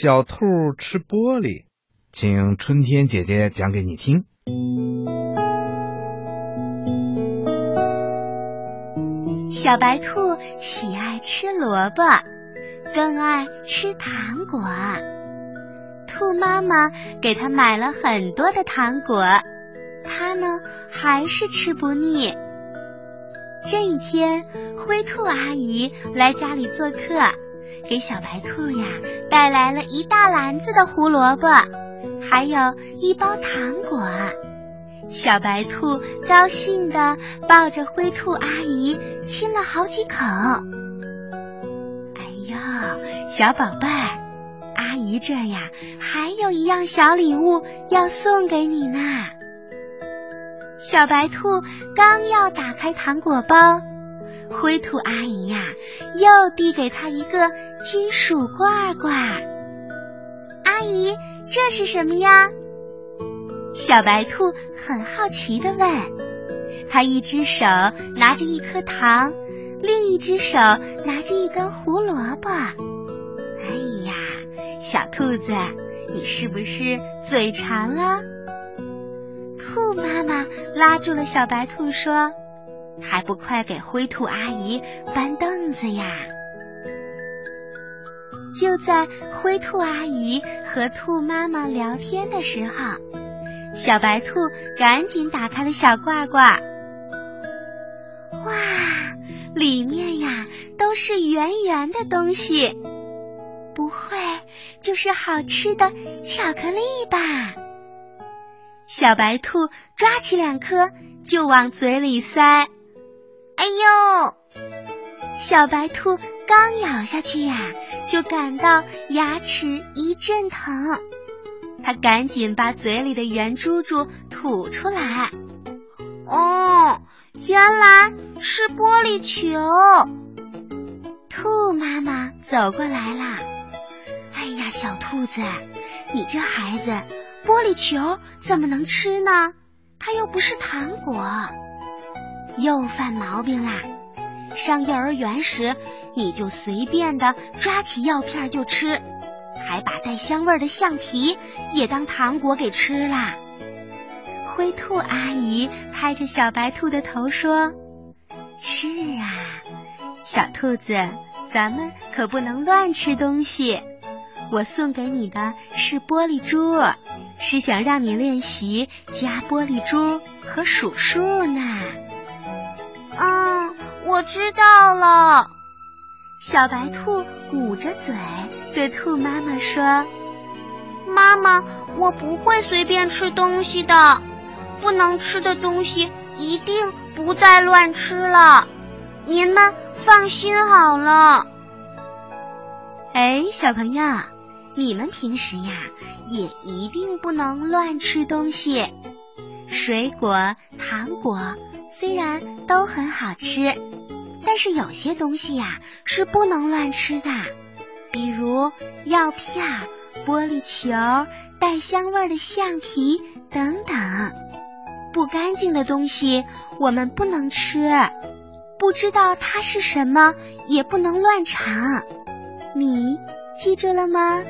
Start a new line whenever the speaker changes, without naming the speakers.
小兔吃玻璃，请春天姐姐讲给你听。
小白兔喜爱吃萝卜，更爱吃糖果。兔妈妈给它买了很多的糖果，它呢还是吃不腻。这一天，灰兔阿姨来家里做客，给小白兔呀带来了一大篮子的胡萝卜，还有一包糖果。小白兔高兴地抱着灰兔阿姨亲了好几口。哎呦，小宝贝儿，阿姨这呀还有一样小礼物要送给你呢。小白兔刚要打开糖果包，灰兔阿姨呀又递给他一个金属罐罐。阿姨，这是什么呀？小白兔很好奇的问，他一只手拿着一颗糖，另一只手拿着一根胡萝卜。哎呀，小兔子，你是不是嘴馋了？兔妈妈拉住了小白兔，说：“还不快给灰兔阿姨搬凳子呀！”就在灰兔阿姨和兔妈妈聊天的时候。小白兔赶紧打开了小罐罐，哇，里面呀都是圆圆的东西，不会就是好吃的巧克力吧？小白兔抓起两颗就往嘴里塞，哟！小白兔刚咬下去呀，就感到牙齿一阵疼。它赶紧把嘴里的圆珠珠吐出来。哦，原来是玻璃球。兔妈妈走过来啦。哎呀，小兔子，你这孩子，玻璃球怎么能吃呢？它又不是糖果，又犯毛病啦！上幼儿园时，你就随便的抓起药片就吃。还把带香味的橡皮也当糖果给吃了。灰兔阿姨拍着小白兔的头说：“是啊，小兔子，咱们可不能乱吃东西。我送给你的是玻璃珠，是想让你练习加玻璃珠和数数呢。”嗯，我知道了。小白兔捂着嘴。对兔妈妈说：“妈妈，我不会随便吃东西的，不能吃的东西一定不再乱吃了。您们放心好了。”哎，小朋友，你们平时呀也一定不能乱吃东西。水果、糖果虽然都很好吃，但是有些东西呀是不能乱吃的。比如药片、玻璃球、带香味的橡皮等等，不干净的东西我们不能吃，不知道它是什么也不能乱尝。你记住了吗？